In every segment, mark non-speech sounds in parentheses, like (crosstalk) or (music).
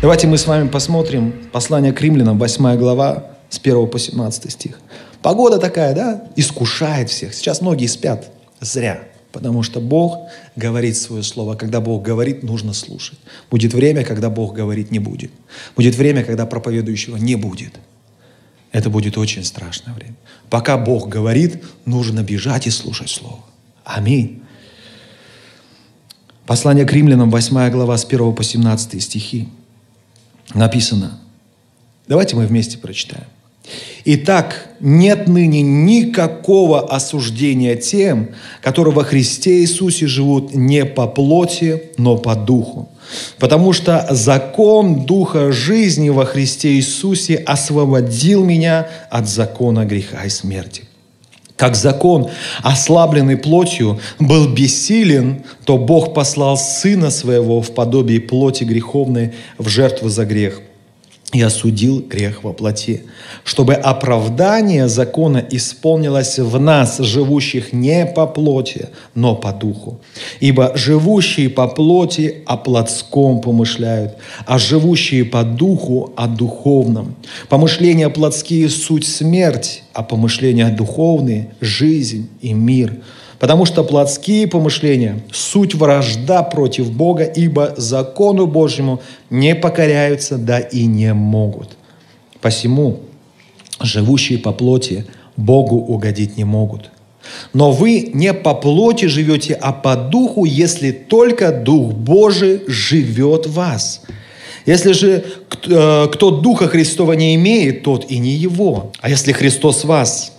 Давайте мы с вами посмотрим послание к римлянам, 8 глава, с 1 по 17 стих. Погода такая, да, искушает всех. Сейчас многие спят. Зря. Потому что Бог говорит свое слово. Когда Бог говорит, нужно слушать. Будет время, когда Бог говорить не будет. Будет время, когда проповедующего не будет. Это будет очень страшное время. Пока Бог говорит, нужно бежать и слушать Слово. Аминь. Послание к римлянам, 8 глава, с 1 по 17 стихи. Написано. Давайте мы вместе прочитаем. Итак, нет ныне никакого осуждения тем, которые во Христе Иисусе живут не по плоти, но по духу. Потому что закон Духа жизни во Христе Иисусе освободил меня от закона греха и смерти. Как закон, ослабленный плотью, был бессилен, то Бог послал Сына Своего в подобие плоти греховной в жертву за грех – и осудил грех во плоти, чтобы оправдание закона исполнилось в нас, живущих не по плоти, но по духу. Ибо живущие по плоти о плотском помышляют, а живущие по духу о духовном. Помышления плотские – суть смерть, а помышления духовные – жизнь и мир – Потому что плотские помышления – суть вражда против Бога, ибо закону Божьему не покоряются, да и не могут. Посему живущие по плоти Богу угодить не могут. Но вы не по плоти живете, а по духу, если только Дух Божий живет в вас. Если же э, кто Духа Христова не имеет, тот и не его. А если Христос вас –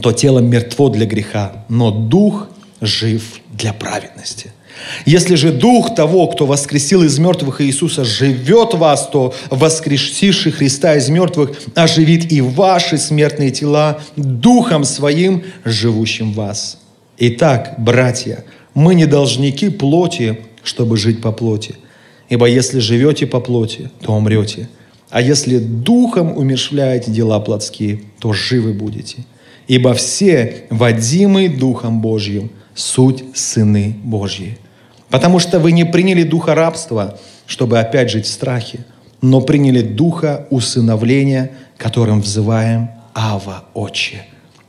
то тело мертво для греха, но дух жив для праведности. Если же дух того, кто воскресил из мертвых Иисуса, живет в вас, то воскресивший Христа из мертвых оживит и ваши смертные тела духом своим, живущим вас. Итак, братья, мы не должники плоти, чтобы жить по плоти. Ибо если живете по плоти, то умрете. А если духом умершвляете дела плотские, то живы будете ибо все, водимые Духом Божьим, суть сыны Божьи. Потому что вы не приняли духа рабства, чтобы опять жить в страхе, но приняли духа усыновления, которым взываем Ава, Отче.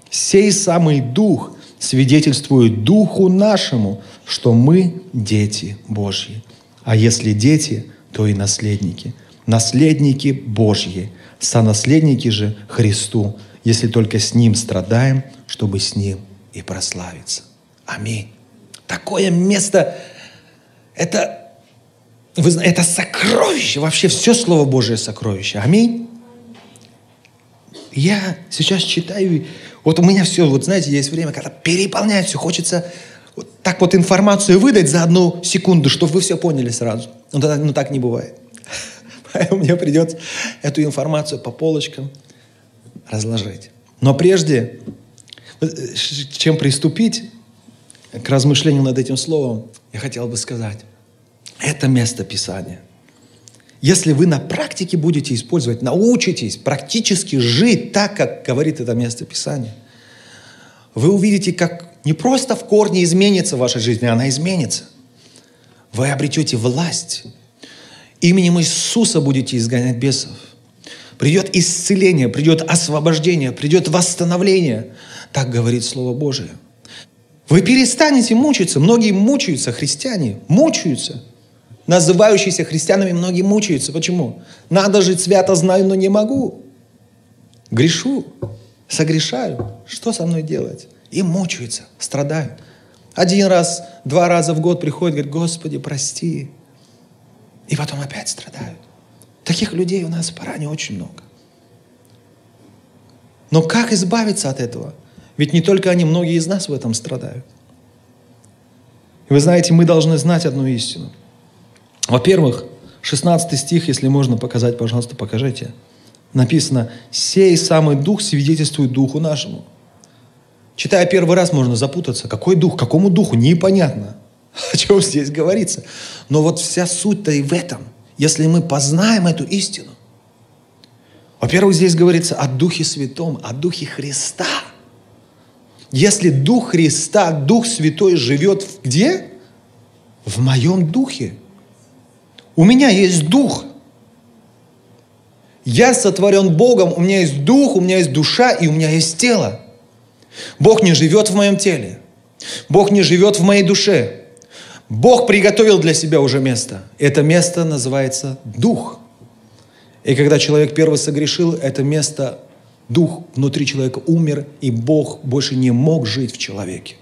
Сей самый дух свидетельствует духу нашему, что мы дети Божьи. А если дети, то и наследники. Наследники Божьи, сонаследники же Христу, если только с Ним страдаем, чтобы с Ним и прославиться. Аминь. Такое место, это, вы знаете, это сокровище, вообще все Слово Божие сокровище. Аминь. Я сейчас читаю, вот у меня все, вот знаете, есть время, когда переполняет все, хочется вот так вот информацию выдать за одну секунду, чтобы вы все поняли сразу. Но, так, но так не бывает. (laughs) Поэтому мне придется эту информацию по полочкам разложить. Но прежде, чем приступить к размышлению над этим словом, я хотел бы сказать, это место Писания. Если вы на практике будете использовать, научитесь практически жить так, как говорит это место Писания, вы увидите, как не просто в корне изменится ваша жизнь, а она изменится. Вы обретете власть. Именем Иисуса будете изгонять бесов придет исцеление, придет освобождение, придет восстановление. Так говорит Слово Божие. Вы перестанете мучиться. Многие мучаются, христиане, мучаются. Называющиеся христианами многие мучаются. Почему? Надо жить свято, знаю, но не могу. Грешу, согрешаю. Что со мной делать? И мучаются, страдают. Один раз, два раза в год приходят, говорят, Господи, прости. И потом опять страдают. Таких людей у нас в Паране очень много. Но как избавиться от этого? Ведь не только они, многие из нас в этом страдают. И вы знаете, мы должны знать одну истину. Во-первых, 16 стих, если можно показать, пожалуйста, покажите. Написано, «Сей самый дух свидетельствует духу нашему». Читая первый раз, можно запутаться. Какой дух? Какому духу? Непонятно. (laughs) О чем здесь говорится. Но вот вся суть-то и в этом. Если мы познаем эту истину. Во-первых, здесь говорится о Духе Святом, о Духе Христа. Если Дух Христа, Дух Святой живет в где? В моем духе. У меня есть дух. Я сотворен Богом, у меня есть дух, у меня есть душа и у меня есть тело. Бог не живет в моем теле. Бог не живет в моей душе. Бог приготовил для себя уже место. Это место называется дух. И когда человек первый согрешил, это место, дух внутри человека умер, и Бог больше не мог жить в человеке.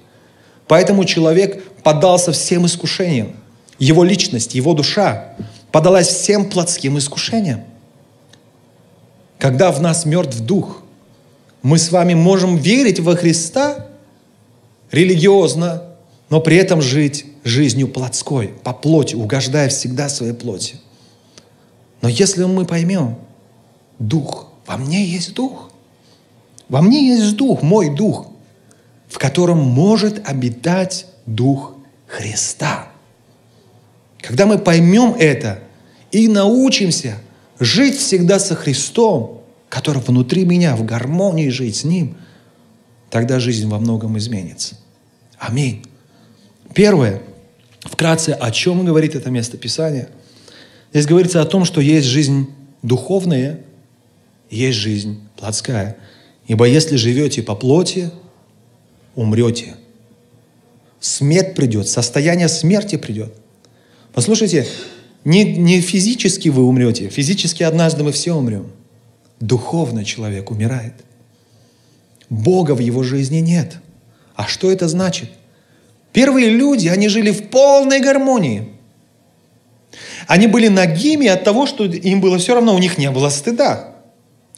Поэтому человек поддался всем искушениям. Его личность, его душа подалась всем плотским искушениям. Когда в нас мертв дух, мы с вами можем верить во Христа религиозно, но при этом жить жизнью плотской, по плоти, угождая всегда своей плоти. Но если мы поймем, дух, во мне есть дух, во мне есть дух, мой дух, в котором может обитать дух Христа. Когда мы поймем это и научимся жить всегда со Христом, который внутри меня, в гармонии жить с Ним, тогда жизнь во многом изменится. Аминь. Первое, вкратце, о чем говорит это место Писания. Здесь говорится о том, что есть жизнь духовная, есть жизнь плотская. Ибо если живете по плоти, умрете. Смерть придет, состояние смерти придет. Послушайте, не, не физически вы умрете, физически однажды мы все умрем. Духовно человек умирает. Бога в его жизни нет. А что это значит? Первые люди, они жили в полной гармонии. Они были нагими от того, что им было все равно, у них не было стыда.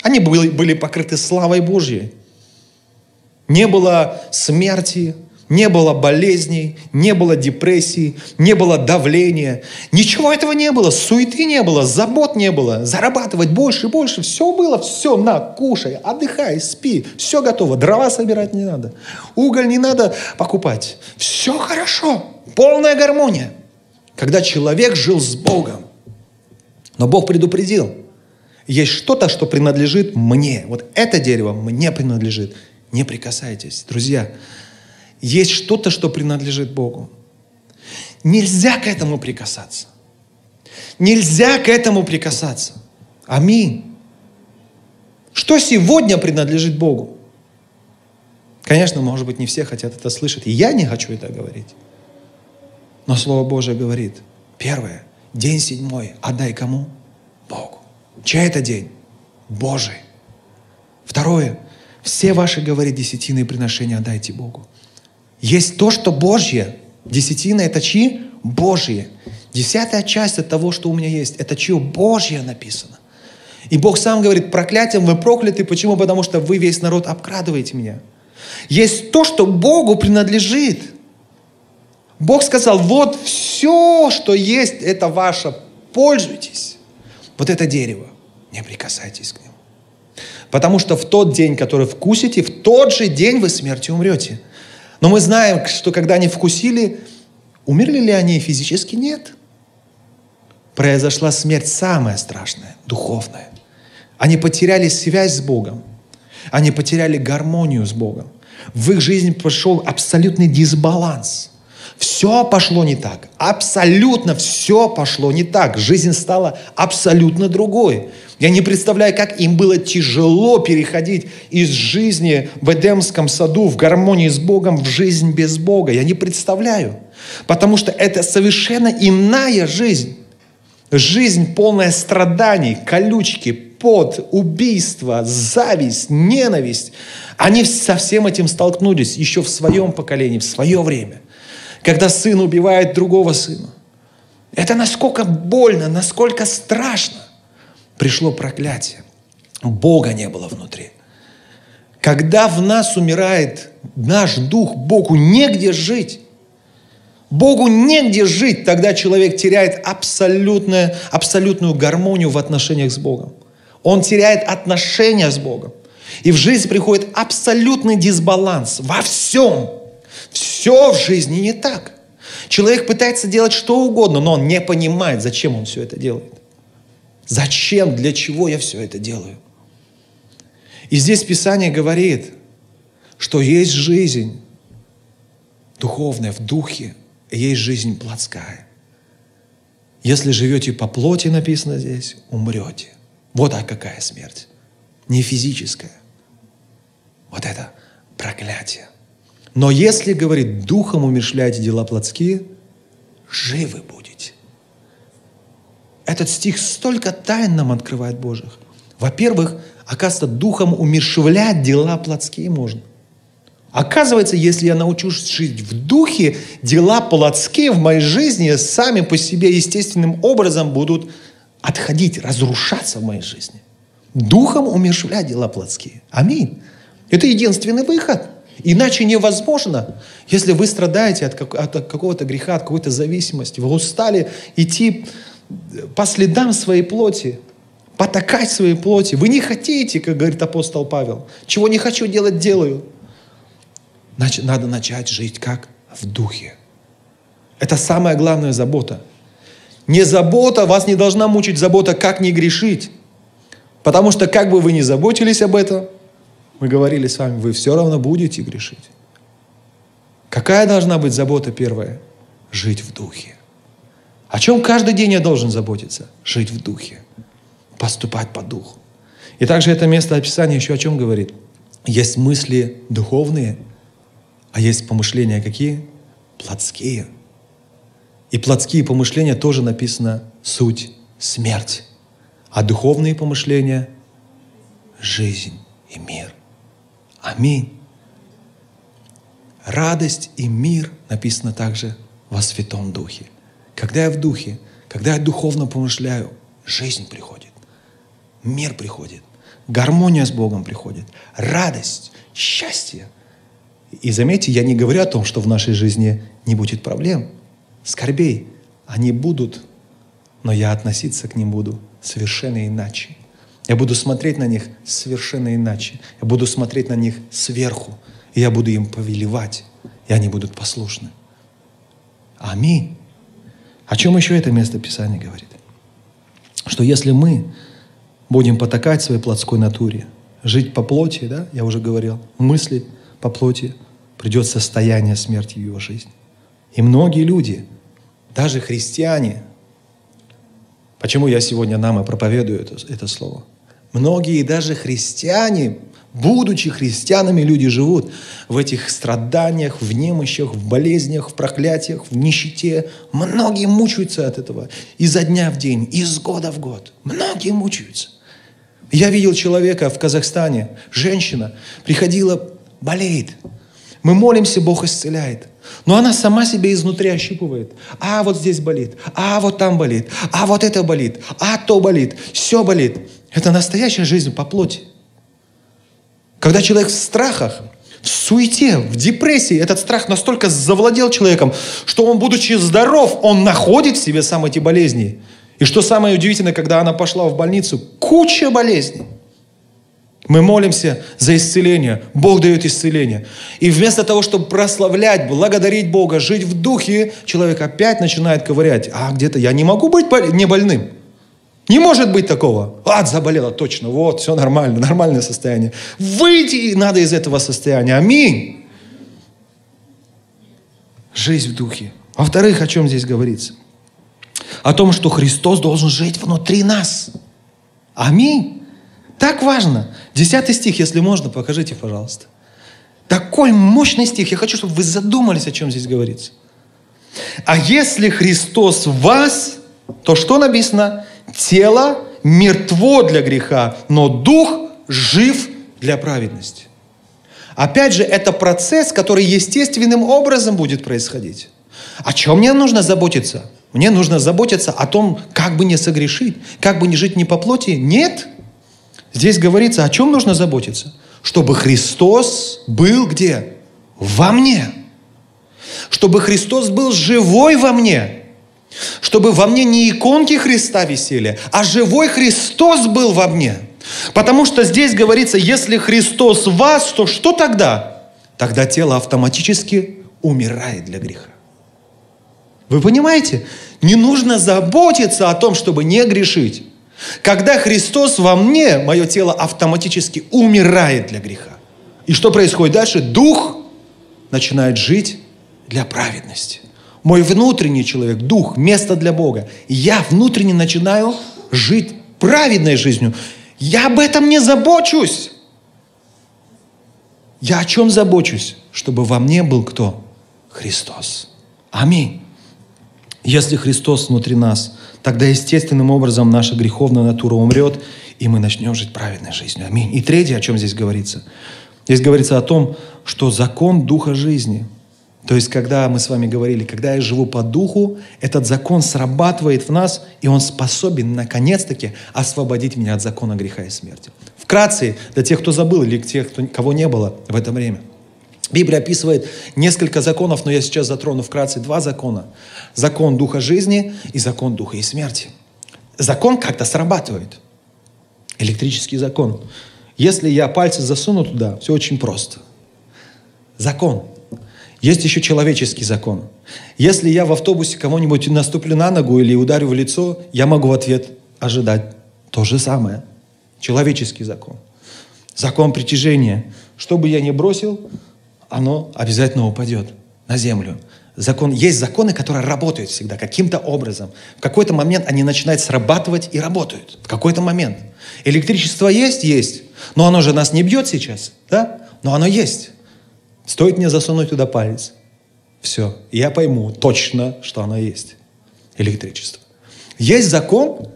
Они были, покрыты славой Божьей. Не было смерти, не было болезней, не было депрессии, не было давления. Ничего этого не было, суеты не было, забот не было. Зарабатывать больше и больше. Все было, все, на, кушай, отдыхай, спи. Все готово, дрова собирать не надо. Уголь не надо покупать. Все хорошо, полная гармония. Когда человек жил с Богом. Но Бог предупредил, есть что-то, что принадлежит мне. Вот это дерево мне принадлежит. Не прикасайтесь. Друзья, есть что-то, что принадлежит Богу. Нельзя к этому прикасаться. Нельзя к этому прикасаться. Аминь. Что сегодня принадлежит Богу? Конечно, может быть, не все хотят это слышать. И я не хочу это говорить. Но Слово Божие говорит, первое, день седьмой, отдай кому? Богу. Чей это день? Божий. Второе, все ваши, говорит, десятины и приношения отдайте Богу. Есть то, что Божье. Десятина – это чьи? Божье. Десятая часть от того, что у меня есть, это чье Божье написано. И Бог сам говорит, проклятием вы прокляты. Почему? Потому что вы весь народ обкрадываете меня. Есть то, что Богу принадлежит. Бог сказал, вот все, что есть, это ваше. Пользуйтесь. Вот это дерево. Не прикасайтесь к нему. Потому что в тот день, который вкусите, в тот же день вы смертью умрете. Но мы знаем, что когда они вкусили, умерли ли они физически? Нет. Произошла смерть самая страшная, духовная. Они потеряли связь с Богом. Они потеряли гармонию с Богом. В их жизни пошел абсолютный дисбаланс. Все пошло не так. Абсолютно все пошло не так. Жизнь стала абсолютно другой. Я не представляю, как им было тяжело переходить из жизни в Эдемском саду, в гармонии с Богом, в жизнь без Бога. Я не представляю. Потому что это совершенно иная жизнь. Жизнь полная страданий, колючки, под, убийство, зависть, ненависть. Они со всем этим столкнулись еще в своем поколении, в свое время. Когда сын убивает другого сына. Это насколько больно, насколько страшно пришло проклятие. Бога не было внутри. Когда в нас умирает наш дух, Богу негде жить. Богу негде жить, тогда человек теряет абсолютную, абсолютную гармонию в отношениях с Богом. Он теряет отношения с Богом. И в жизнь приходит абсолютный дисбаланс во всем. Все в жизни не так. Человек пытается делать что угодно, но он не понимает, зачем он все это делает. Зачем, для чего я все это делаю. И здесь Писание говорит, что есть жизнь духовная в духе, и есть жизнь плотская. Если живете по плоти, написано здесь, умрете. Вот а какая смерть. Не физическая. Вот это проклятие. Но если, говорит, духом умершляете дела плотские, живы будете. Этот стих столько тайн нам открывает Божьих. Во-первых, оказывается, духом умершвлять дела плотские можно. Оказывается, если я научусь жить в духе, дела плотские в моей жизни сами по себе естественным образом будут отходить, разрушаться в моей жизни. Духом умершвлять дела плотские. Аминь. Это единственный выход. Иначе невозможно. Если вы страдаете от, как, от какого-то греха, от какой-то зависимости, вы устали идти по следам своей плоти, потакать своей плоти. Вы не хотите, как говорит апостол Павел. Чего не хочу делать, делаю. Значит, надо начать жить как? В духе. Это самая главная забота. Не забота, вас не должна мучить забота, как не грешить. Потому что как бы вы ни заботились об этом, мы говорили с вами, вы все равно будете грешить. Какая должна быть забота первая? Жить в духе. О чем каждый день я должен заботиться? Жить в духе. Поступать по духу. И также это место описания еще о чем говорит? Есть мысли духовные, а есть помышления какие? Плотские. И плотские помышления тоже написано суть смерть. А духовные помышления – жизнь и мир. Аминь. Радость и мир написано также во Святом Духе. Когда я в Духе, когда я духовно помышляю, жизнь приходит, мир приходит, гармония с Богом приходит, радость, счастье. И заметьте, я не говорю о том, что в нашей жизни не будет проблем, скорбей. Они будут, но я относиться к ним буду совершенно иначе. Я буду смотреть на них совершенно иначе. Я буду смотреть на них сверху. И я буду им повелевать. И они будут послушны. Аминь. О чем еще это место Писания говорит? Что если мы будем потакать своей плотской натуре, жить по плоти, да, я уже говорил, мыслить по плоти, придет состояние смерти в его жизни. И многие люди, даже христиане, почему я сегодня нам и проповедую это, это слово – Многие даже христиане, будучи христианами, люди живут в этих страданиях, в немощах, в болезнях, в проклятиях, в нищете. Многие мучаются от этого изо дня в день, из года в год. Многие мучаются. Я видел человека в Казахстане, женщина, приходила, болеет. Мы молимся, Бог исцеляет. Но она сама себя изнутри ощупывает. А вот здесь болит, а вот там болит, а вот это болит, а то болит, все болит. Это настоящая жизнь по плоти. Когда человек в страхах, в суете, в депрессии, этот страх настолько завладел человеком, что он, будучи здоров, он находит в себе сам эти болезни. И что самое удивительное, когда она пошла в больницу, куча болезней. Мы молимся за исцеление. Бог дает исцеление. И вместо того, чтобы прославлять, благодарить Бога, жить в духе, человек опять начинает ковырять. А где-то я не могу быть не больным. Не может быть такого. Ад заболела, точно. Вот, все нормально, (laughs) нормальное состояние. Выйти надо из этого состояния. Аминь. Жизнь в духе. Во-вторых, о чем здесь говорится? О том, что Христос должен жить внутри нас. Аминь. Так важно. Десятый стих, если можно, покажите, пожалуйста. Такой мощный стих. Я хочу, чтобы вы задумались, о чем здесь говорится. А если Христос в вас, то что написано? Тело мертво для греха, но дух жив для праведности. Опять же, это процесс, который естественным образом будет происходить. О чем мне нужно заботиться? Мне нужно заботиться о том, как бы не согрешить, как бы не жить не по плоти. Нет. Здесь говорится, о чем нужно заботиться? Чтобы Христос был где? Во мне. чтобы Христос был живой во мне, чтобы во мне не иконки Христа висели, а живой Христос был во мне. Потому что здесь говорится, если Христос в вас, то что тогда? Тогда тело автоматически умирает для греха. Вы понимаете? Не нужно заботиться о том, чтобы не грешить. Когда Христос во мне, мое тело автоматически умирает для греха. И что происходит дальше? Дух начинает жить для праведности. Мой внутренний человек, дух, место для Бога. я внутренне начинаю жить праведной жизнью. Я об этом не забочусь. Я о чем забочусь? Чтобы во мне был кто? Христос. Аминь. Если Христос внутри нас, тогда естественным образом наша греховная натура умрет, и мы начнем жить праведной жизнью. Аминь. И третье, о чем здесь говорится. Здесь говорится о том, что закон Духа жизни – то есть, когда мы с вами говорили, когда я живу по духу, этот закон срабатывает в нас, и он способен, наконец-таки, освободить меня от закона греха и смерти. Вкратце, для тех, кто забыл, или тех, кто, кого не было в это время. Библия описывает несколько законов, но я сейчас затрону вкратце два закона. Закон Духа жизни и закон Духа и смерти. Закон как-то срабатывает. Электрический закон. Если я пальцы засуну туда, все очень просто. Закон. Есть еще человеческий закон. Если я в автобусе кого-нибудь наступлю на ногу или ударю в лицо, я могу в ответ ожидать то же самое. Человеческий закон. Закон притяжения. Что бы я ни бросил, оно обязательно упадет на землю. Закон, есть законы, которые работают всегда каким-то образом. В какой-то момент они начинают срабатывать и работают. В какой-то момент. Электричество есть? Есть. Но оно же нас не бьет сейчас, да? Но оно есть. Стоит мне засунуть туда палец. Все. Я пойму точно, что оно есть. Электричество. Есть закон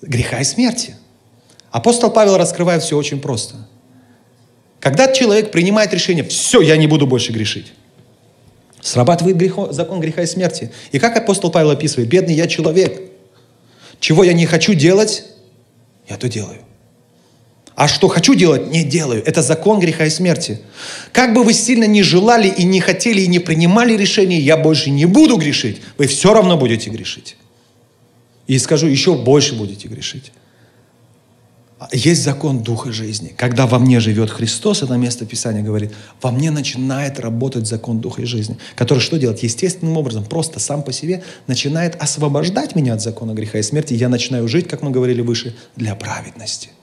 греха и смерти. Апостол Павел раскрывает все очень просто. Когда человек принимает решение, все, я не буду больше грешить, срабатывает грехо, закон греха и смерти. И как апостол Павел описывает, бедный я человек, чего я не хочу делать, я то делаю. А что хочу делать, не делаю. Это закон греха и смерти. Как бы вы сильно не желали и не хотели и не принимали решение, я больше не буду грешить, вы все равно будете грешить. И скажу, еще больше будете грешить. Есть закон Духа жизни. Когда во мне живет Христос, это место Писания говорит, во мне начинает работать закон Духа и жизни, который что делает? Естественным образом, просто сам по себе начинает освобождать меня от закона греха и смерти. Я начинаю жить, как мы говорили выше, для праведности –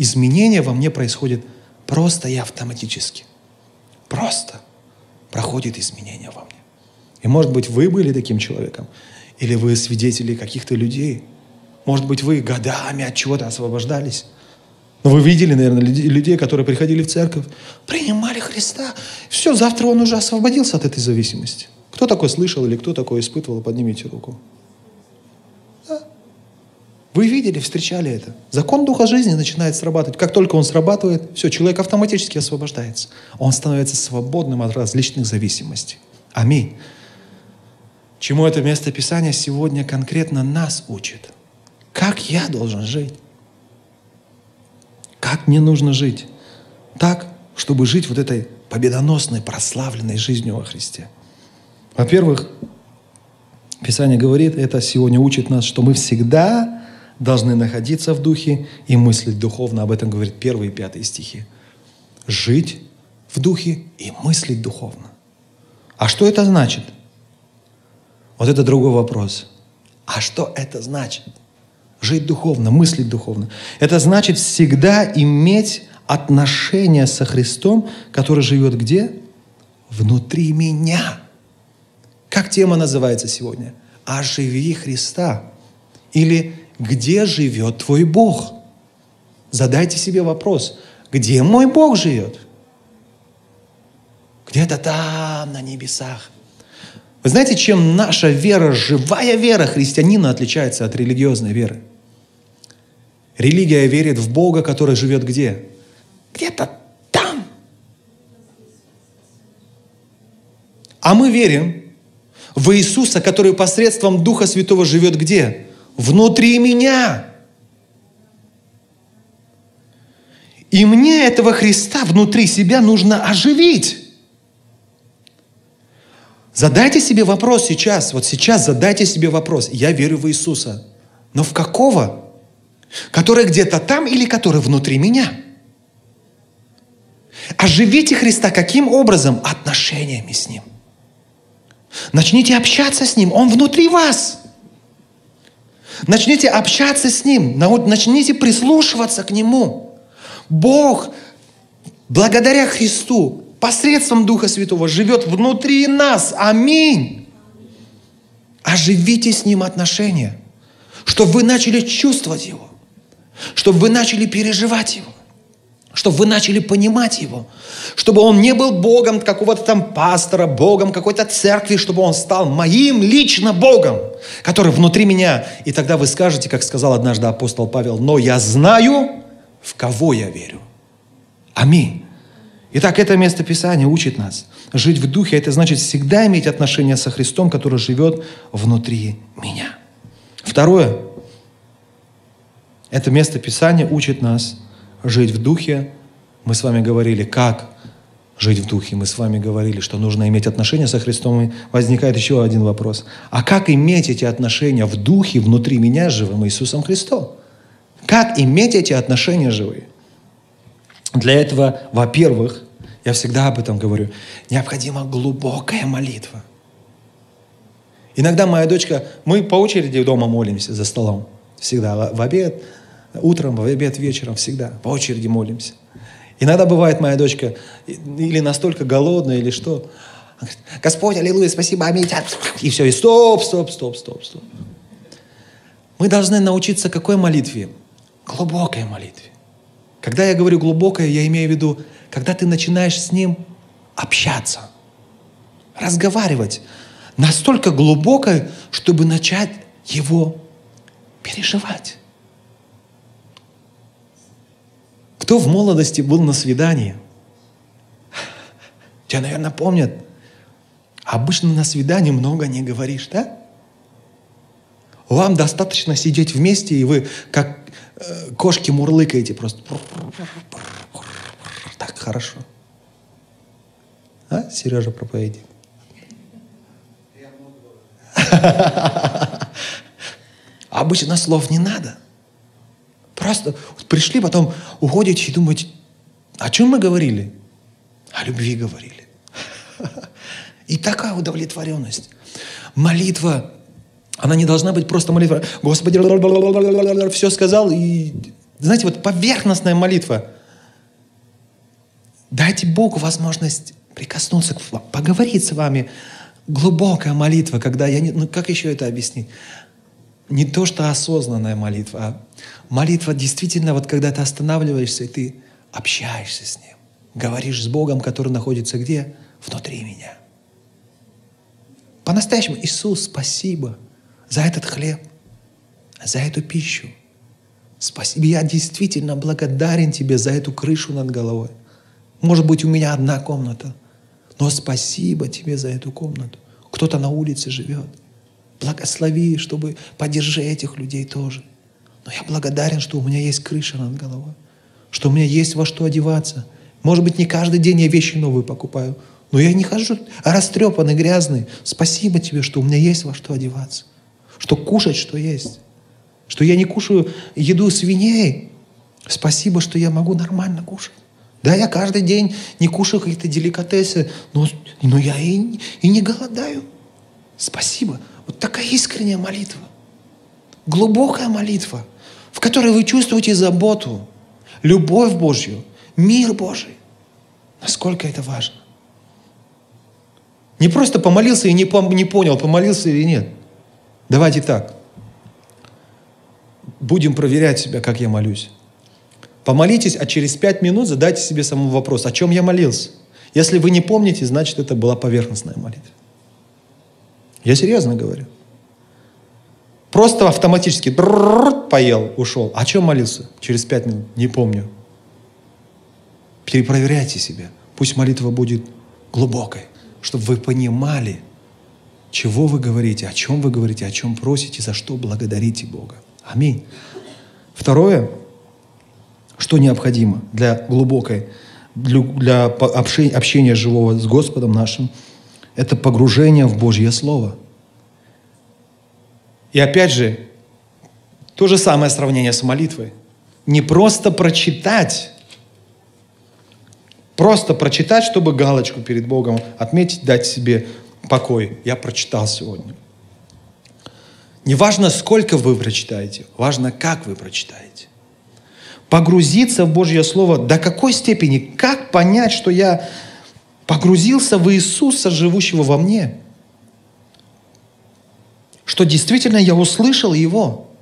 изменения во мне происходят просто и автоматически. Просто проходит изменение во мне. И может быть, вы были таким человеком, или вы свидетели каких-то людей. Может быть, вы годами от чего-то освобождались. Но вы видели, наверное, людей, которые приходили в церковь, принимали Христа. Все, завтра он уже освободился от этой зависимости. Кто такой слышал или кто такой испытывал, поднимите руку. Вы видели, встречали это. Закон Духа жизни начинает срабатывать. Как только он срабатывает, все, человек автоматически освобождается. Он становится свободным от различных зависимостей. Аминь. Чему это место Писания сегодня конкретно нас учит? Как я должен жить? Как мне нужно жить? Так, чтобы жить вот этой победоносной, прославленной жизнью во Христе. Во-первых, Писание говорит, это сегодня учит нас, что мы всегда должны находиться в духе и мыслить духовно. Об этом говорит первые и пятые стихи. Жить в духе и мыслить духовно. А что это значит? Вот это другой вопрос. А что это значит? Жить духовно, мыслить духовно. Это значит всегда иметь отношение со Христом, который живет где? Внутри меня. Как тема называется сегодня? Оживи Христа. Или где живет твой Бог? Задайте себе вопрос, где мой Бог живет? Где-то там, на небесах. Вы знаете, чем наша вера, живая вера христианина отличается от религиозной веры? Религия верит в Бога, который живет где? Где-то там. А мы верим в Иисуса, который посредством Духа Святого живет где? Внутри меня. И мне этого Христа внутри себя нужно оживить. Задайте себе вопрос сейчас, вот сейчас задайте себе вопрос. Я верю в Иисуса. Но в какого? Который где-то там или который внутри меня? Оживите Христа каким образом? Отношениями с Ним. Начните общаться с Ним. Он внутри вас. Начните общаться с Ним. Начните прислушиваться к Нему. Бог, благодаря Христу, посредством Духа Святого живет внутри нас. Аминь. Оживите с Ним отношения, чтобы вы начали чувствовать Его, чтобы вы начали переживать Его чтобы вы начали понимать Его, чтобы Он не был Богом какого-то там пастора, Богом какой-то церкви, чтобы Он стал моим лично Богом, который внутри меня. И тогда вы скажете, как сказал однажды апостол Павел, но я знаю, в кого я верю. Аминь. Итак, это место Писания учит нас. Жить в духе – это значит всегда иметь отношение со Христом, который живет внутри меня. Второе. Это место Писания учит нас жить в духе. Мы с вами говорили, как жить в духе. Мы с вами говорили, что нужно иметь отношения со Христом. И возникает еще один вопрос. А как иметь эти отношения в духе внутри меня живым Иисусом Христом? Как иметь эти отношения живые? Для этого, во-первых, я всегда об этом говорю, необходима глубокая молитва. Иногда моя дочка, мы по очереди дома молимся за столом. Всегда в обед, утром, в обед, вечером, всегда. По очереди молимся. Иногда бывает моя дочка или настолько голодная, или что. Она говорит, Господь, аллилуйя, спасибо, аминь. И все, и стоп, стоп, стоп, стоп, стоп. Мы должны научиться какой молитве? Глубокой молитве. Когда я говорю глубокое, я имею в виду, когда ты начинаешь с ним общаться, разговаривать, настолько глубокое, чтобы начать его переживать. Кто в молодости был на свидании? Тебя, наверное, помнят. Обычно на свидании много не говоришь, да? Вам достаточно сидеть вместе, и вы как э, кошки мурлыкаете просто. Так хорошо. А, Сережа проповедник? Обычно слов не надо. Просто пришли, потом уходите и думаете, о чем мы говорили? О любви говорили. И такая удовлетворенность. Молитва она не должна быть просто молитва. Господи, все сказал. И, знаете, вот поверхностная молитва. Дайте Богу возможность прикоснуться поговорить с вами. Глубокая молитва, когда я не... Ну, как еще это объяснить? Не то, что осознанная молитва, а молитва действительно, вот когда ты останавливаешься, и ты общаешься с Ним. Говоришь с Богом, который находится где? Внутри меня. По-настоящему, Иисус, спасибо за этот хлеб, за эту пищу. Спасибо. Я действительно благодарен тебе за эту крышу над головой. Может быть, у меня одна комната, но спасибо тебе за эту комнату. Кто-то на улице живет. Благослови, чтобы поддержи этих людей тоже. Но я благодарен, что у меня есть крыша над головой, что у меня есть во что одеваться. Может быть, не каждый день я вещи новые покупаю, но я не хожу растрепанный, грязный. Спасибо тебе, что у меня есть во что одеваться что кушать, что есть. Что я не кушаю еду свиней. Спасибо, что я могу нормально кушать. Да, я каждый день не кушаю какие-то деликатесы, но, но я и, и не голодаю. Спасибо. Вот такая искренняя молитва. Глубокая молитва, в которой вы чувствуете заботу, любовь Божью, мир Божий. Насколько это важно. Не просто помолился и не, пом- не понял, помолился или нет – Давайте так. Будем проверять себя, как я молюсь. Помолитесь, а через пять минут задайте себе самому вопрос, о чем я молился. Если вы не помните, значит, это была поверхностная молитва. Я серьезно говорю. Просто автоматически поел, ушел. О чем молился? Через пять минут. Не помню. Перепроверяйте себя. Пусть молитва будет глубокой, чтобы вы понимали, чего вы говорите, о чем вы говорите, о чем просите, за что благодарите Бога. Аминь. Второе, что необходимо для глубокой, для общения живого с Господом нашим, это погружение в Божье Слово. И опять же, то же самое сравнение с молитвой. Не просто прочитать, просто прочитать, чтобы галочку перед Богом отметить, дать себе покой. Я прочитал сегодня. Не важно, сколько вы прочитаете, важно, как вы прочитаете. Погрузиться в Божье Слово до какой степени? Как понять, что я погрузился в Иисуса, живущего во мне? Что действительно я услышал Его.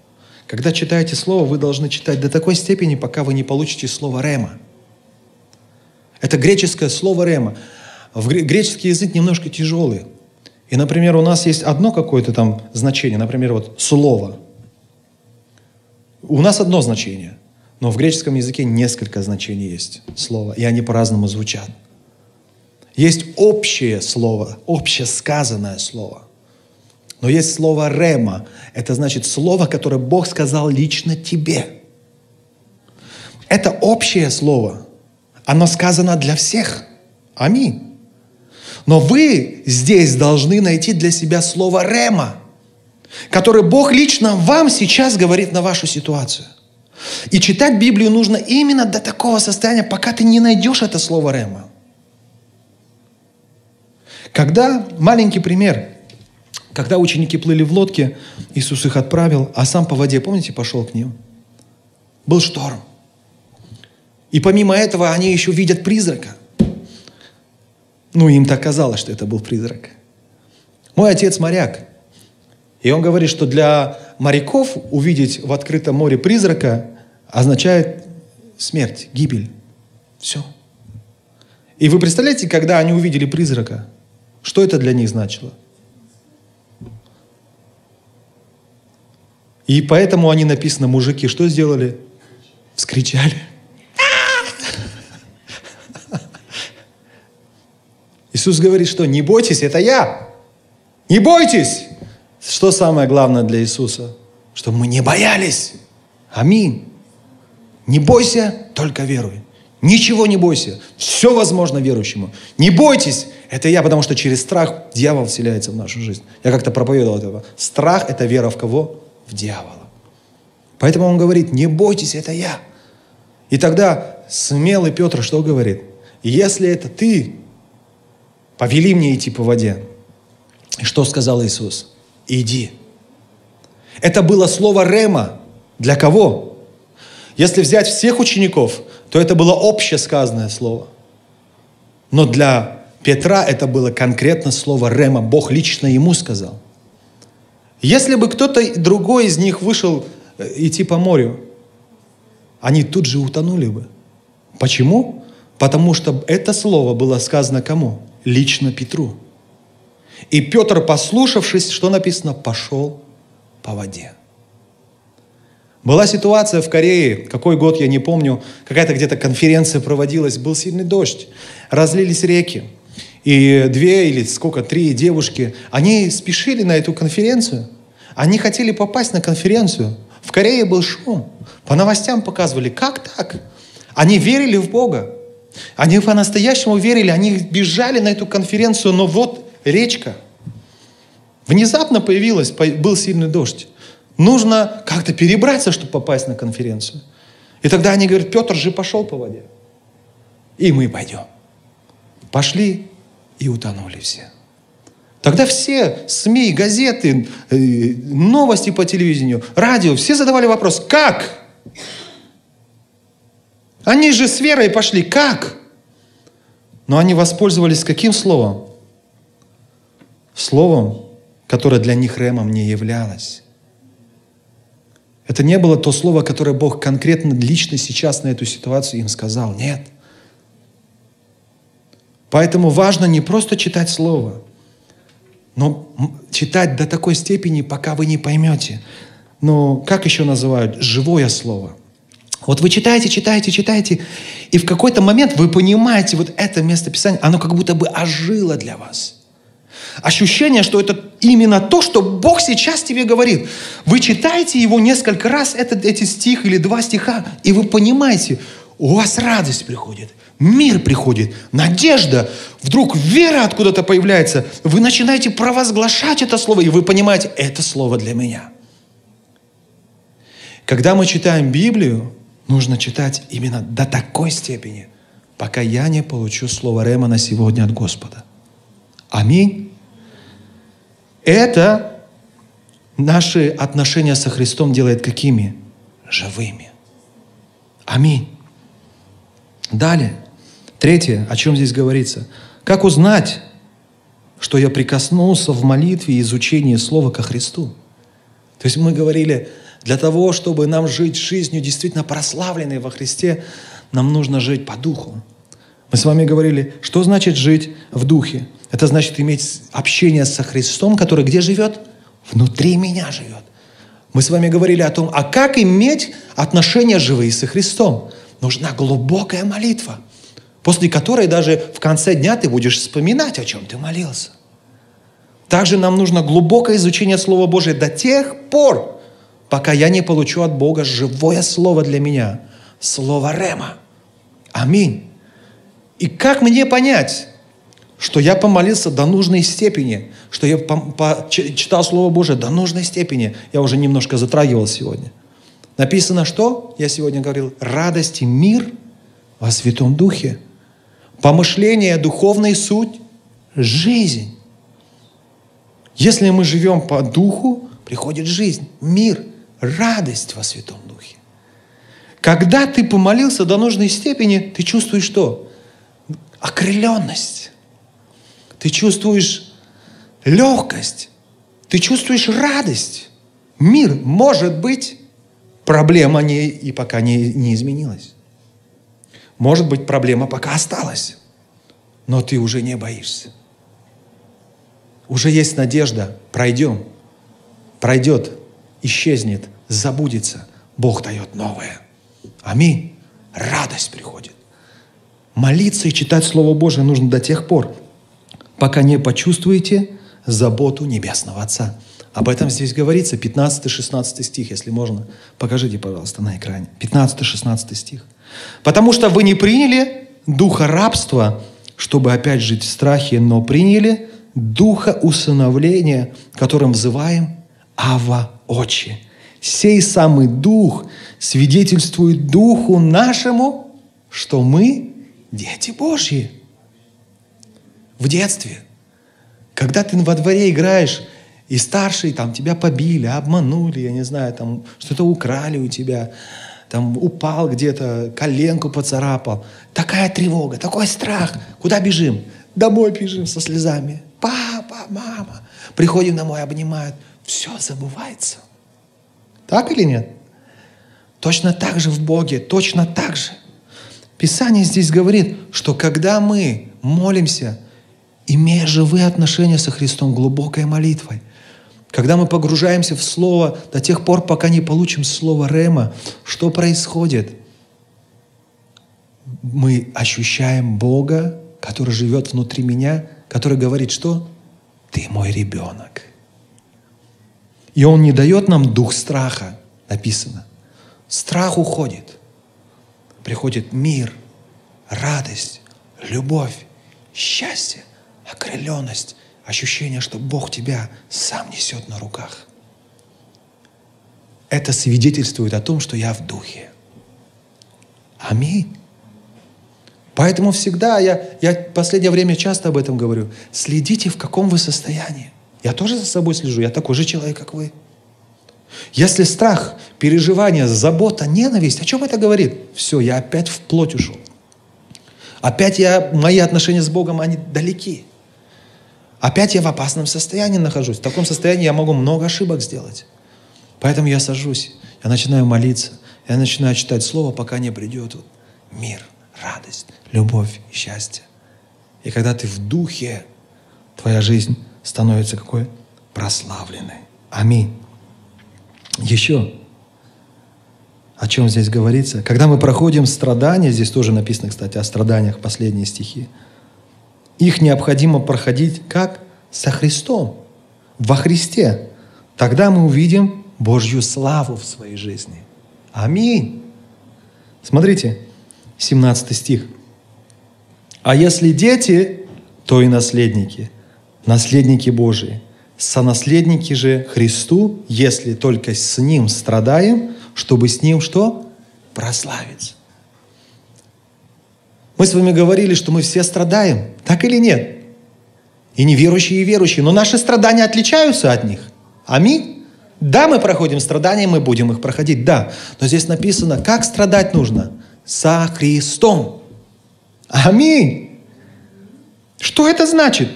Когда читаете Слово, вы должны читать до такой степени, пока вы не получите Слово Рема. Это греческое слово Рема. В греческий язык немножко тяжелый. И, например, у нас есть одно какое-то там значение, например, вот слово. У нас одно значение, но в греческом языке несколько значений есть слова, и они по-разному звучат. Есть общее слово, общесказанное слово. Но есть слово «рема». Это значит слово, которое Бог сказал лично тебе. Это общее слово. Оно сказано для всех. Аминь. Но вы здесь должны найти для себя слово «рема», которое Бог лично вам сейчас говорит на вашу ситуацию. И читать Библию нужно именно до такого состояния, пока ты не найдешь это слово «рема». Когда, маленький пример, когда ученики плыли в лодке, Иисус их отправил, а сам по воде, помните, пошел к ним. Был шторм. И помимо этого они еще видят призрака. Ну, им так казалось, что это был призрак. Мой отец моряк. И он говорит, что для моряков увидеть в открытом море призрака означает смерть, гибель. Все. И вы представляете, когда они увидели призрака, что это для них значило? И поэтому они написано, мужики, что сделали? Вскричали. Иисус говорит, что не бойтесь, это я. Не бойтесь. Что самое главное для Иисуса? Чтобы мы не боялись. Аминь. Не бойся, только веруй. Ничего не бойся. Все возможно верующему. Не бойтесь. Это я, потому что через страх дьявол вселяется в нашу жизнь. Я как-то проповедовал этого. Страх – это вера в кого? В дьявола. Поэтому он говорит, не бойтесь, это я. И тогда смелый Петр что говорит? Если это ты, повели мне идти по воде. И что сказал Иисус? Иди. Это было слово Рема. Для кого? Если взять всех учеников, то это было общее сказанное слово. Но для Петра это было конкретно слово Рема. Бог лично ему сказал. Если бы кто-то другой из них вышел э, идти по морю, они тут же утонули бы. Почему? Потому что это слово было сказано кому? лично Петру. И Петр, послушавшись, что написано, пошел по воде. Была ситуация в Корее, какой год, я не помню, какая-то где-то конференция проводилась, был сильный дождь, разлились реки. И две или сколько, три девушки, они спешили на эту конференцию. Они хотели попасть на конференцию. В Корее был шум. По новостям показывали, как так? Они верили в Бога. Они по-настоящему верили, они бежали на эту конференцию, но вот речка. Внезапно появилась, был сильный дождь. Нужно как-то перебраться, чтобы попасть на конференцию. И тогда они говорят, Петр же пошел по воде. И мы пойдем. Пошли и утонули все. Тогда все СМИ, газеты, э, новости по телевидению, радио, все задавали вопрос, как? Они же с верой пошли. Как? Но они воспользовались каким словом? Словом, которое для них ремом не являлось. Это не было то слово, которое Бог конкретно, лично сейчас на эту ситуацию им сказал. Нет. Поэтому важно не просто читать слово, но читать до такой степени, пока вы не поймете. Но как еще называют? Живое слово – вот вы читаете, читаете, читаете, и в какой-то момент вы понимаете вот это местописание, оно как будто бы ожило для вас. Ощущение, что это именно то, что Бог сейчас тебе говорит. Вы читаете его несколько раз, этот, эти стих или два стиха, и вы понимаете, у вас радость приходит, мир приходит, надежда, вдруг вера откуда-то появляется. Вы начинаете провозглашать это слово, и вы понимаете, это слово для меня. Когда мы читаем Библию, нужно читать именно до такой степени, пока я не получу слово Рема на сегодня от Господа. Аминь. Это наши отношения со Христом делает какими? Живыми. Аминь. Далее. Третье, о чем здесь говорится. Как узнать, что я прикоснулся в молитве и изучении Слова ко Христу? То есть мы говорили, для того, чтобы нам жить жизнью действительно прославленной во Христе, нам нужно жить по духу. Мы с вами говорили, что значит жить в духе? Это значит иметь общение со Христом, который где живет? Внутри меня живет. Мы с вами говорили о том, а как иметь отношения живые со Христом? Нужна глубокая молитва, после которой даже в конце дня ты будешь вспоминать, о чем ты молился. Также нам нужно глубокое изучение Слова Божия до тех пор, пока я не получу от Бога живое Слово для меня. Слово Рема. Аминь. И как мне понять, что я помолился до нужной степени, что я читал Слово Божие до нужной степени. Я уже немножко затрагивал сегодня. Написано что? Я сегодня говорил, радость и мир во Святом Духе. Помышление, духовная суть, жизнь. Если мы живем по духу, приходит жизнь, мир, радость во Святом Духе. Когда ты помолился до нужной степени, ты чувствуешь что? Окрыленность. Ты чувствуешь легкость. Ты чувствуешь радость. Мир, может быть, проблема не, и пока не, не изменилась. Может быть, проблема пока осталась. Но ты уже не боишься. Уже есть надежда. Пройдем. Пройдет. Исчезнет. Забудется. Бог дает новое. Аминь. Радость приходит. Молиться и читать Слово Божие нужно до тех пор, пока не почувствуете заботу Небесного Отца. Об этом здесь говорится, 15-16 стих, если можно. Покажите, пожалуйста, на экране. 15-16 стих. «Потому что вы не приняли духа рабства, чтобы опять жить в страхе, но приняли духа усыновления, которым взываем Ава Очи. Сей самый дух свидетельствует духу нашему, что мы дети Божьи в детстве, когда ты во дворе играешь, и старшие там тебя побили, обманули, я не знаю, там что-то украли у тебя, там упал где-то, коленку поцарапал. Такая тревога, такой страх. Куда бежим? Домой бежим со слезами. Папа, мама. Приходим домой, обнимают. Все забывается. Так или нет? Точно так же в Боге, точно так же. Писание здесь говорит, что когда мы молимся – имея живые отношения со Христом, глубокой молитвой. Когда мы погружаемся в Слово до тех пор, пока не получим Слово Рема, что происходит? Мы ощущаем Бога, который живет внутри меня, который говорит, что ты мой ребенок. И Он не дает нам дух страха, написано. Страх уходит. Приходит мир, радость, любовь, счастье окрыленность, ощущение, что Бог тебя сам несет на руках. Это свидетельствует о том, что я в духе. Аминь. Поэтому всегда, я, я в последнее время часто об этом говорю, следите, в каком вы состоянии. Я тоже за собой слежу, я такой же человек, как вы. Если страх, переживание, забота, ненависть, о чем это говорит? Все, я опять в плоть ушел. Опять я, мои отношения с Богом, они далеки. Опять я в опасном состоянии нахожусь. В таком состоянии я могу много ошибок сделать. Поэтому я сажусь, я начинаю молиться, я начинаю читать Слово, пока не придет вот мир, радость, любовь и счастье. И когда ты в духе, твоя жизнь становится какой? Прославленной. Аминь. Еще о чем здесь говорится? Когда мы проходим страдания, здесь тоже написано, кстати, о страданиях, последние стихи – их необходимо проходить как? Со Христом, во Христе. Тогда мы увидим Божью славу в своей жизни. Аминь. Смотрите, 17 стих. А если дети, то и наследники, наследники Божии, сонаследники же Христу, если только с Ним страдаем, чтобы с Ним что? Прославиться. Мы с вами говорили, что мы все страдаем, так или нет? И неверующие, и верующие. Но наши страдания отличаются от них. Аминь. Да, мы проходим страдания, мы будем их проходить, да. Но здесь написано, как страдать нужно? Со Христом. Аминь. Что это значит?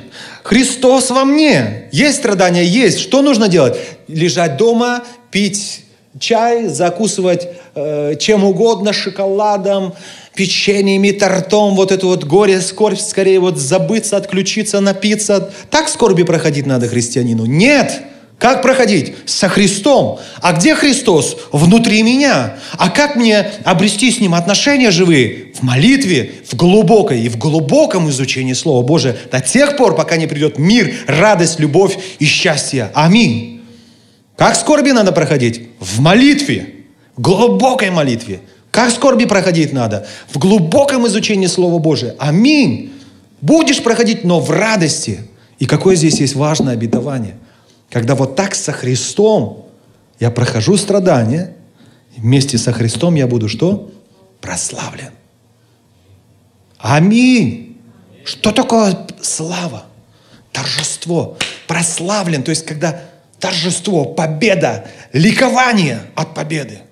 Христос во мне. Есть страдания? Есть. Что нужно делать? Лежать дома, пить чай, закусывать э, чем угодно, шоколадом, печеньями, тортом, вот это вот горе, скорбь, скорее вот забыться, отключиться, напиться. Так скорби проходить надо христианину? Нет! Как проходить? Со Христом. А где Христос? Внутри меня. А как мне обрести с Ним отношения живые? В молитве, в глубокой и в глубоком изучении Слова Божия до тех пор, пока не придет мир, радость, любовь и счастье. Аминь. Как скорби надо проходить? В молитве, глубокой молитве. Как скорби проходить надо? В глубоком изучении Слова Божия. Аминь. Будешь проходить, но в радости. И какое здесь есть важное обетование – когда вот так со Христом я прохожу страдания, вместе со Христом я буду что? Прославлен. Аминь. Что такое слава? Торжество. Прославлен. То есть, когда торжество, победа, ликование от победы –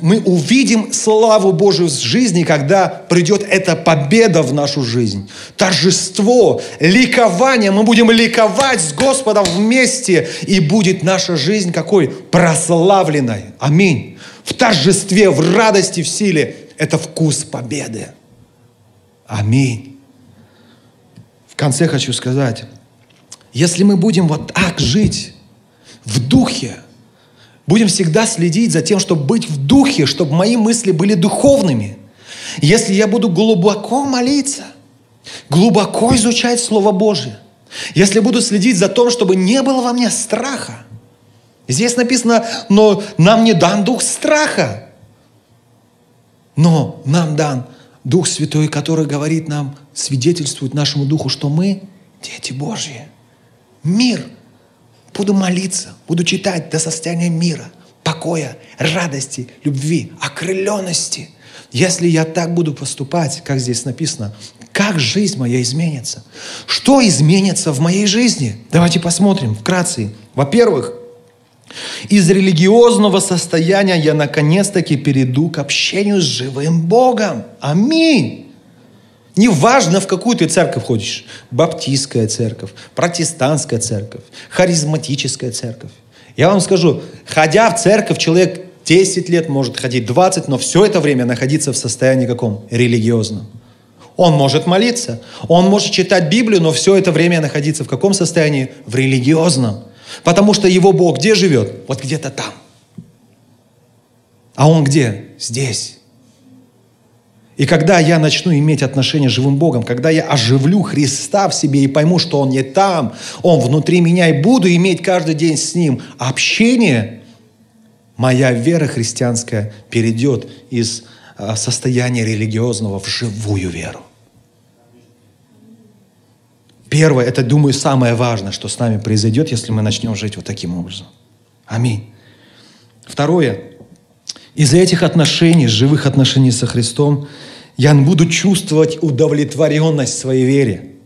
мы увидим славу Божию в жизни, когда придет эта победа в нашу жизнь. Торжество, ликование. Мы будем ликовать с Господом вместе, и будет наша жизнь какой? Прославленной. Аминь. В торжестве, в радости, в силе. Это вкус победы. Аминь. В конце хочу сказать, если мы будем вот так жить, в духе, Будем всегда следить за тем, чтобы быть в духе, чтобы мои мысли были духовными. Если я буду глубоко молиться, глубоко изучать Слово Божье, если буду следить за тем, чтобы не было во мне страха. Здесь написано, но нам не дан дух страха, но нам дан Дух Святой, который говорит нам, свидетельствует нашему Духу, что мы дети Божьи. Мир – Буду молиться, буду читать до состояния мира, покоя, радости, любви, окрыленности. Если я так буду поступать, как здесь написано, как жизнь моя изменится? Что изменится в моей жизни? Давайте посмотрим вкратце. Во-первых, из религиозного состояния я наконец-таки перейду к общению с живым Богом. Аминь. Неважно, в какую ты церковь ходишь. Баптистская церковь, протестантская церковь, харизматическая церковь. Я вам скажу, ходя в церковь, человек 10 лет может ходить, 20, но все это время находиться в состоянии каком? Религиозном. Он может молиться, он может читать Библию, но все это время находиться в каком состоянии? В религиозном. Потому что его Бог где живет? Вот где-то там. А он где? Здесь. И когда я начну иметь отношение с живым Богом, когда я оживлю Христа в себе и пойму, что Он не там, Он внутри меня, и буду иметь каждый день с Ним общение, моя вера христианская перейдет из а, состояния религиозного в живую веру. Первое, это, думаю, самое важное, что с нами произойдет, если мы начнем жить вот таким образом. Аминь. Второе, из-за этих отношений, живых отношений со Христом, я буду чувствовать удовлетворенность своей вере.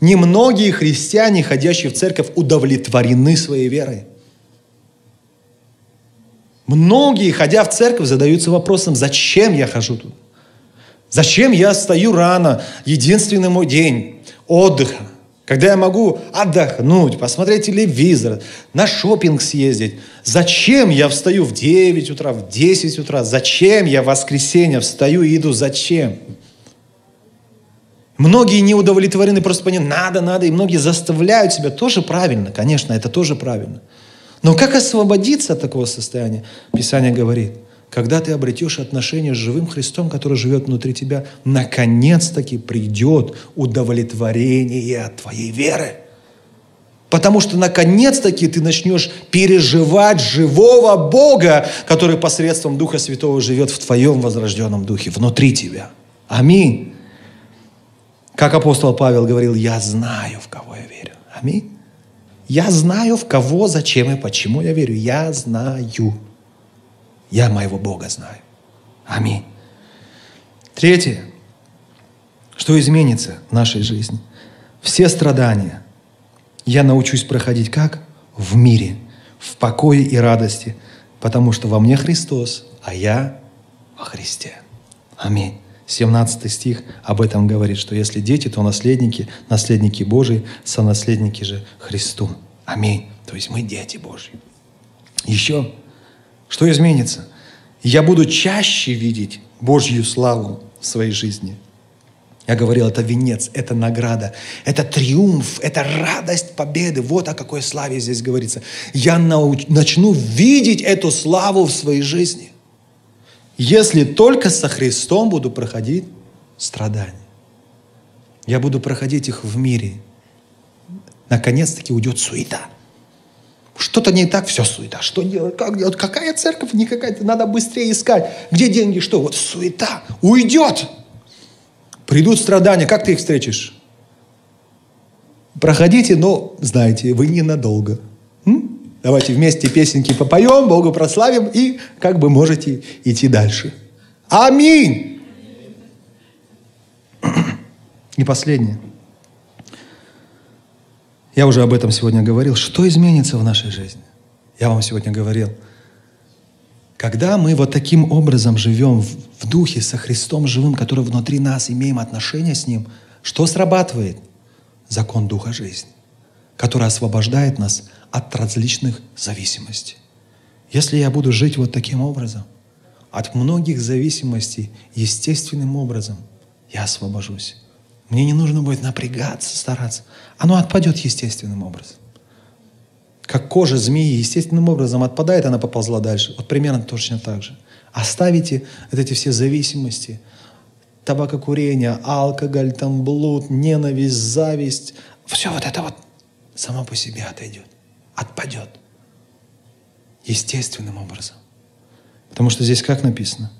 Немногие христиане, ходящие в церковь, удовлетворены своей верой. Многие, ходя в церковь, задаются вопросом, зачем я хожу тут? Зачем я стою рано? Единственный мой день отдыха. Когда я могу отдохнуть, посмотреть телевизор, на шопинг съездить. Зачем я встаю в 9 утра, в 10 утра? Зачем я в воскресенье встаю и иду? Зачем? Многие не удовлетворены, просто понимают, надо, надо, и многие заставляют себя. Тоже правильно, конечно, это тоже правильно. Но как освободиться от такого состояния? Писание говорит – когда ты обретешь отношения с живым Христом, который живет внутри тебя, наконец-таки придет удовлетворение от твоей веры. Потому что наконец-таки ты начнешь переживать живого Бога, который посредством Духа Святого живет в твоем возрожденном духе, внутри тебя. Аминь. Как апостол Павел говорил, я знаю, в кого я верю. Аминь. Я знаю, в кого, зачем и почему я верю. Я знаю. Я моего Бога знаю. Аминь. Третье. Что изменится в нашей жизни? Все страдания я научусь проходить как? В мире, в покое и радости, потому что во мне Христос, а я во Христе. Аминь. 17 стих об этом говорит, что если дети, то наследники, наследники Божии, сонаследники же Христу. Аминь. То есть мы дети Божьи. Еще, что изменится? Я буду чаще видеть Божью славу в своей жизни. Я говорил, это венец, это награда, это триумф, это радость победы. Вот о какой славе здесь говорится. Я науч, начну видеть эту славу в своей жизни, если только со Христом буду проходить страдания. Я буду проходить их в мире. Наконец-таки уйдет суета. Что-то не так, все суета. Что делать? Как делать? Какая церковь? Никакая. Надо быстрее искать. Где деньги? Что? Вот суета. Уйдет. Придут страдания. Как ты их встретишь? Проходите, но знаете, вы ненадолго. М? Давайте вместе песенки попоем, Богу прославим и как бы можете идти дальше. Аминь. И последнее. Я уже об этом сегодня говорил. Что изменится в нашей жизни? Я вам сегодня говорил. Когда мы вот таким образом живем в, духе со Христом живым, который внутри нас, имеем отношения с Ним, что срабатывает? Закон Духа жизни, который освобождает нас от различных зависимостей. Если я буду жить вот таким образом, от многих зависимостей естественным образом, я освобожусь. Мне не нужно будет напрягаться, стараться. Оно отпадет естественным образом. Как кожа змеи естественным образом отпадает, она поползла дальше. Вот примерно точно так же. Оставите эти все зависимости, табакокурение, алкоголь, там блуд, ненависть, зависть. Все вот это вот само по себе отойдет отпадет. Естественным образом. Потому что здесь как написано?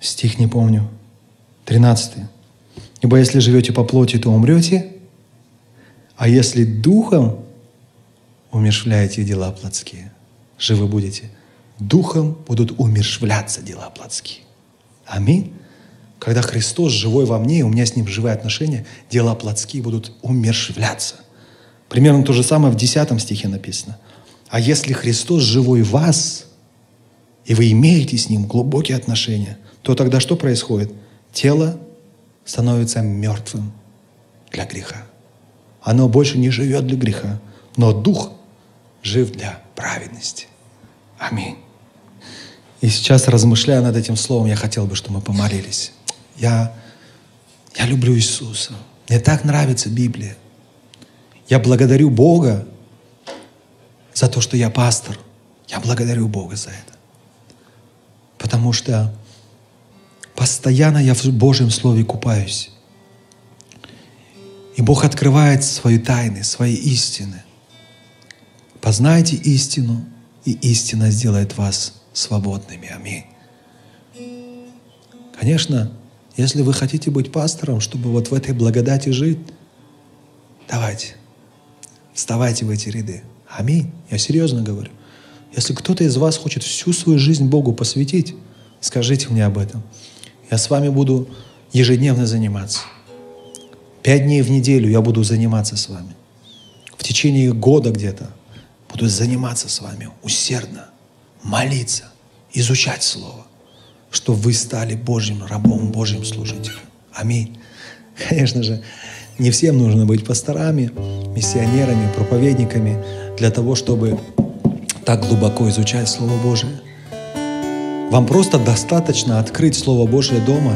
Стих не помню. 13. Ибо если живете по плоти, то умрете, а если духом умершвляете дела плотские, живы будете. Духом будут умершвляться дела плотские. Аминь. Когда Христос живой во мне, и у меня с Ним живые отношения, дела плотские будут умершвляться. Примерно то же самое в 10 стихе написано. А если Христос живой в вас, и вы имеете с Ним глубокие отношения, то тогда что происходит? Тело становится мертвым для греха. Оно больше не живет для греха, но Дух жив для праведности. Аминь. И сейчас, размышляя над этим словом, я хотел бы, чтобы мы помолились. Я, я люблю Иисуса. Мне так нравится Библия. Я благодарю Бога за то, что я пастор. Я благодарю Бога за это. Потому что постоянно я в Божьем Слове купаюсь. И Бог открывает свои тайны, свои истины. Познайте истину, и истина сделает вас свободными. Аминь. Конечно, если вы хотите быть пастором, чтобы вот в этой благодати жить, давайте, вставайте в эти ряды. Аминь. Я серьезно говорю. Если кто-то из вас хочет всю свою жизнь Богу посвятить, скажите мне об этом. Я с вами буду ежедневно заниматься. Пять дней в неделю я буду заниматься с вами. В течение года где-то буду заниматься с вами усердно, молиться, изучать Слово что вы стали Божьим рабом, Божьим служителем. Аминь. Конечно же, не всем нужно быть пасторами, миссионерами, проповедниками для того, чтобы так глубоко изучать Слово Божие. Вам просто достаточно открыть Слово Божие дома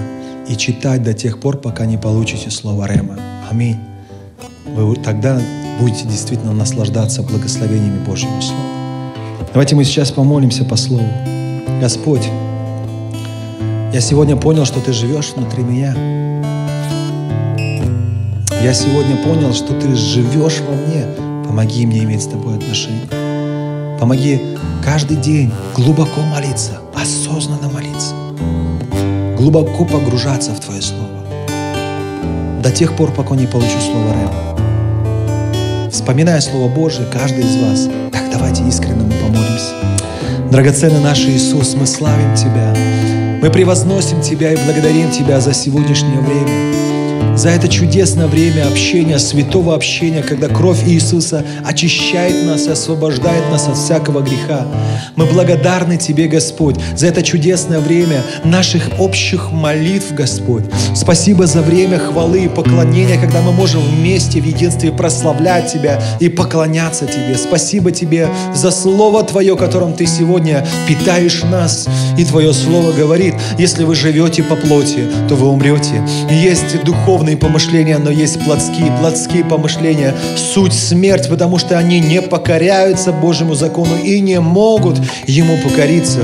и читать до тех пор, пока не получите Слово Рема. Аминь. Вы тогда будете действительно наслаждаться благословениями Божьего Слова. Давайте мы сейчас помолимся по Слову. Господь, я сегодня понял, что Ты живешь внутри меня. я сегодня понял, что Ты живешь во мне. Помоги мне иметь с Тобой отношения. Помоги каждый день глубоко молиться, осознанно молиться, глубоко погружаться в Твое Слово. До тех пор, пока не получу Слово Рэма. Вспоминая Слово Божие, каждый из вас, так давайте искренне мы помолимся. Драгоценный наш Иисус, мы славим Тебя. Мы превозносим Тебя и благодарим Тебя за сегодняшнее время за это чудесное время общения, святого общения, когда кровь Иисуса очищает нас и освобождает нас от всякого греха. Мы благодарны Тебе, Господь, за это чудесное время наших общих молитв, Господь. Спасибо за время хвалы и поклонения, когда мы можем вместе в единстве прославлять Тебя и поклоняться Тебе. Спасибо Тебе за Слово Твое, которым Ты сегодня питаешь нас. И Твое Слово говорит, если вы живете по плоти, то вы умрете. Есть духовный духовные помышления, но есть плотские. Плотские помышления – суть смерть, потому что они не покоряются Божьему закону и не могут Ему покориться.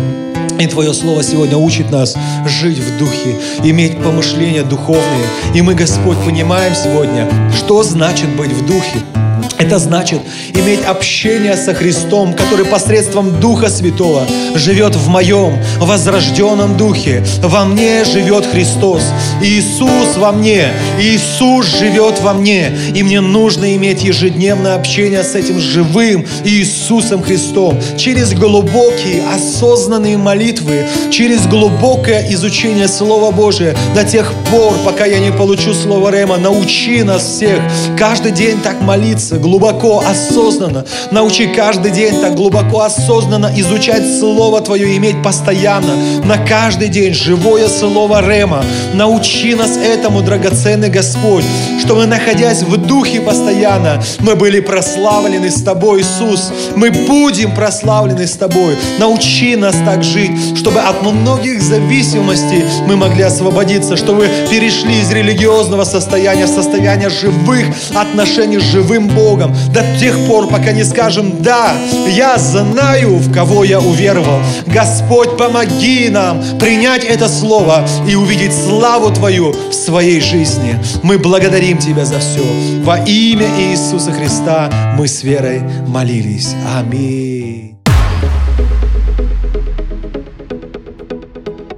И Твое Слово сегодня учит нас жить в Духе, иметь помышления духовные. И мы, Господь, понимаем сегодня, что значит быть в Духе. Это значит иметь общение со Христом, который посредством Духа Святого живет в моем возрожденном Духе. Во мне живет Христос. Иисус во мне. Иисус живет во мне. И мне нужно иметь ежедневное общение с этим живым Иисусом Христом. Через глубокие, осознанные молитвы, через глубокое изучение Слова Божия до тех пор, пока я не получу Слово Рема. Научи нас всех каждый день так молиться, глубоко, осознанно. Научи каждый день так глубоко, осознанно изучать Слово Твое, иметь постоянно, на каждый день живое Слово Рема. Научи нас этому, драгоценный Господь, чтобы, находясь в Духе постоянно, мы были прославлены с Тобой, Иисус. Мы будем прославлены с Тобой. Научи нас так жить, чтобы от многих зависимостей мы могли освободиться, чтобы перешли из религиозного состояния в состояние живых отношений с живым Богом Богом до тех пор, пока не скажем «Да, я знаю, в кого я уверовал». Господь, помоги нам принять это слово и увидеть славу Твою в своей жизни. Мы благодарим Тебя за все. Во имя Иисуса Христа мы с верой молились. Аминь.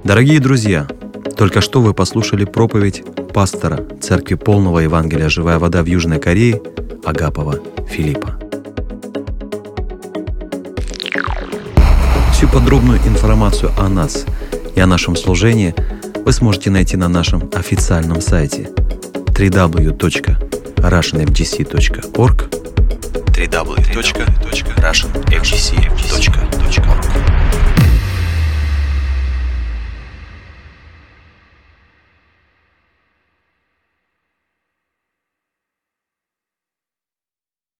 Дорогие друзья, только что вы послушали проповедь пастора Церкви Полного Евангелия «Живая вода» в Южной Корее Агапова Филиппа. Всю подробную информацию о нас и о нашем служении вы сможете найти на нашем официальном сайте www.russianfgc.org www.russianfgc.org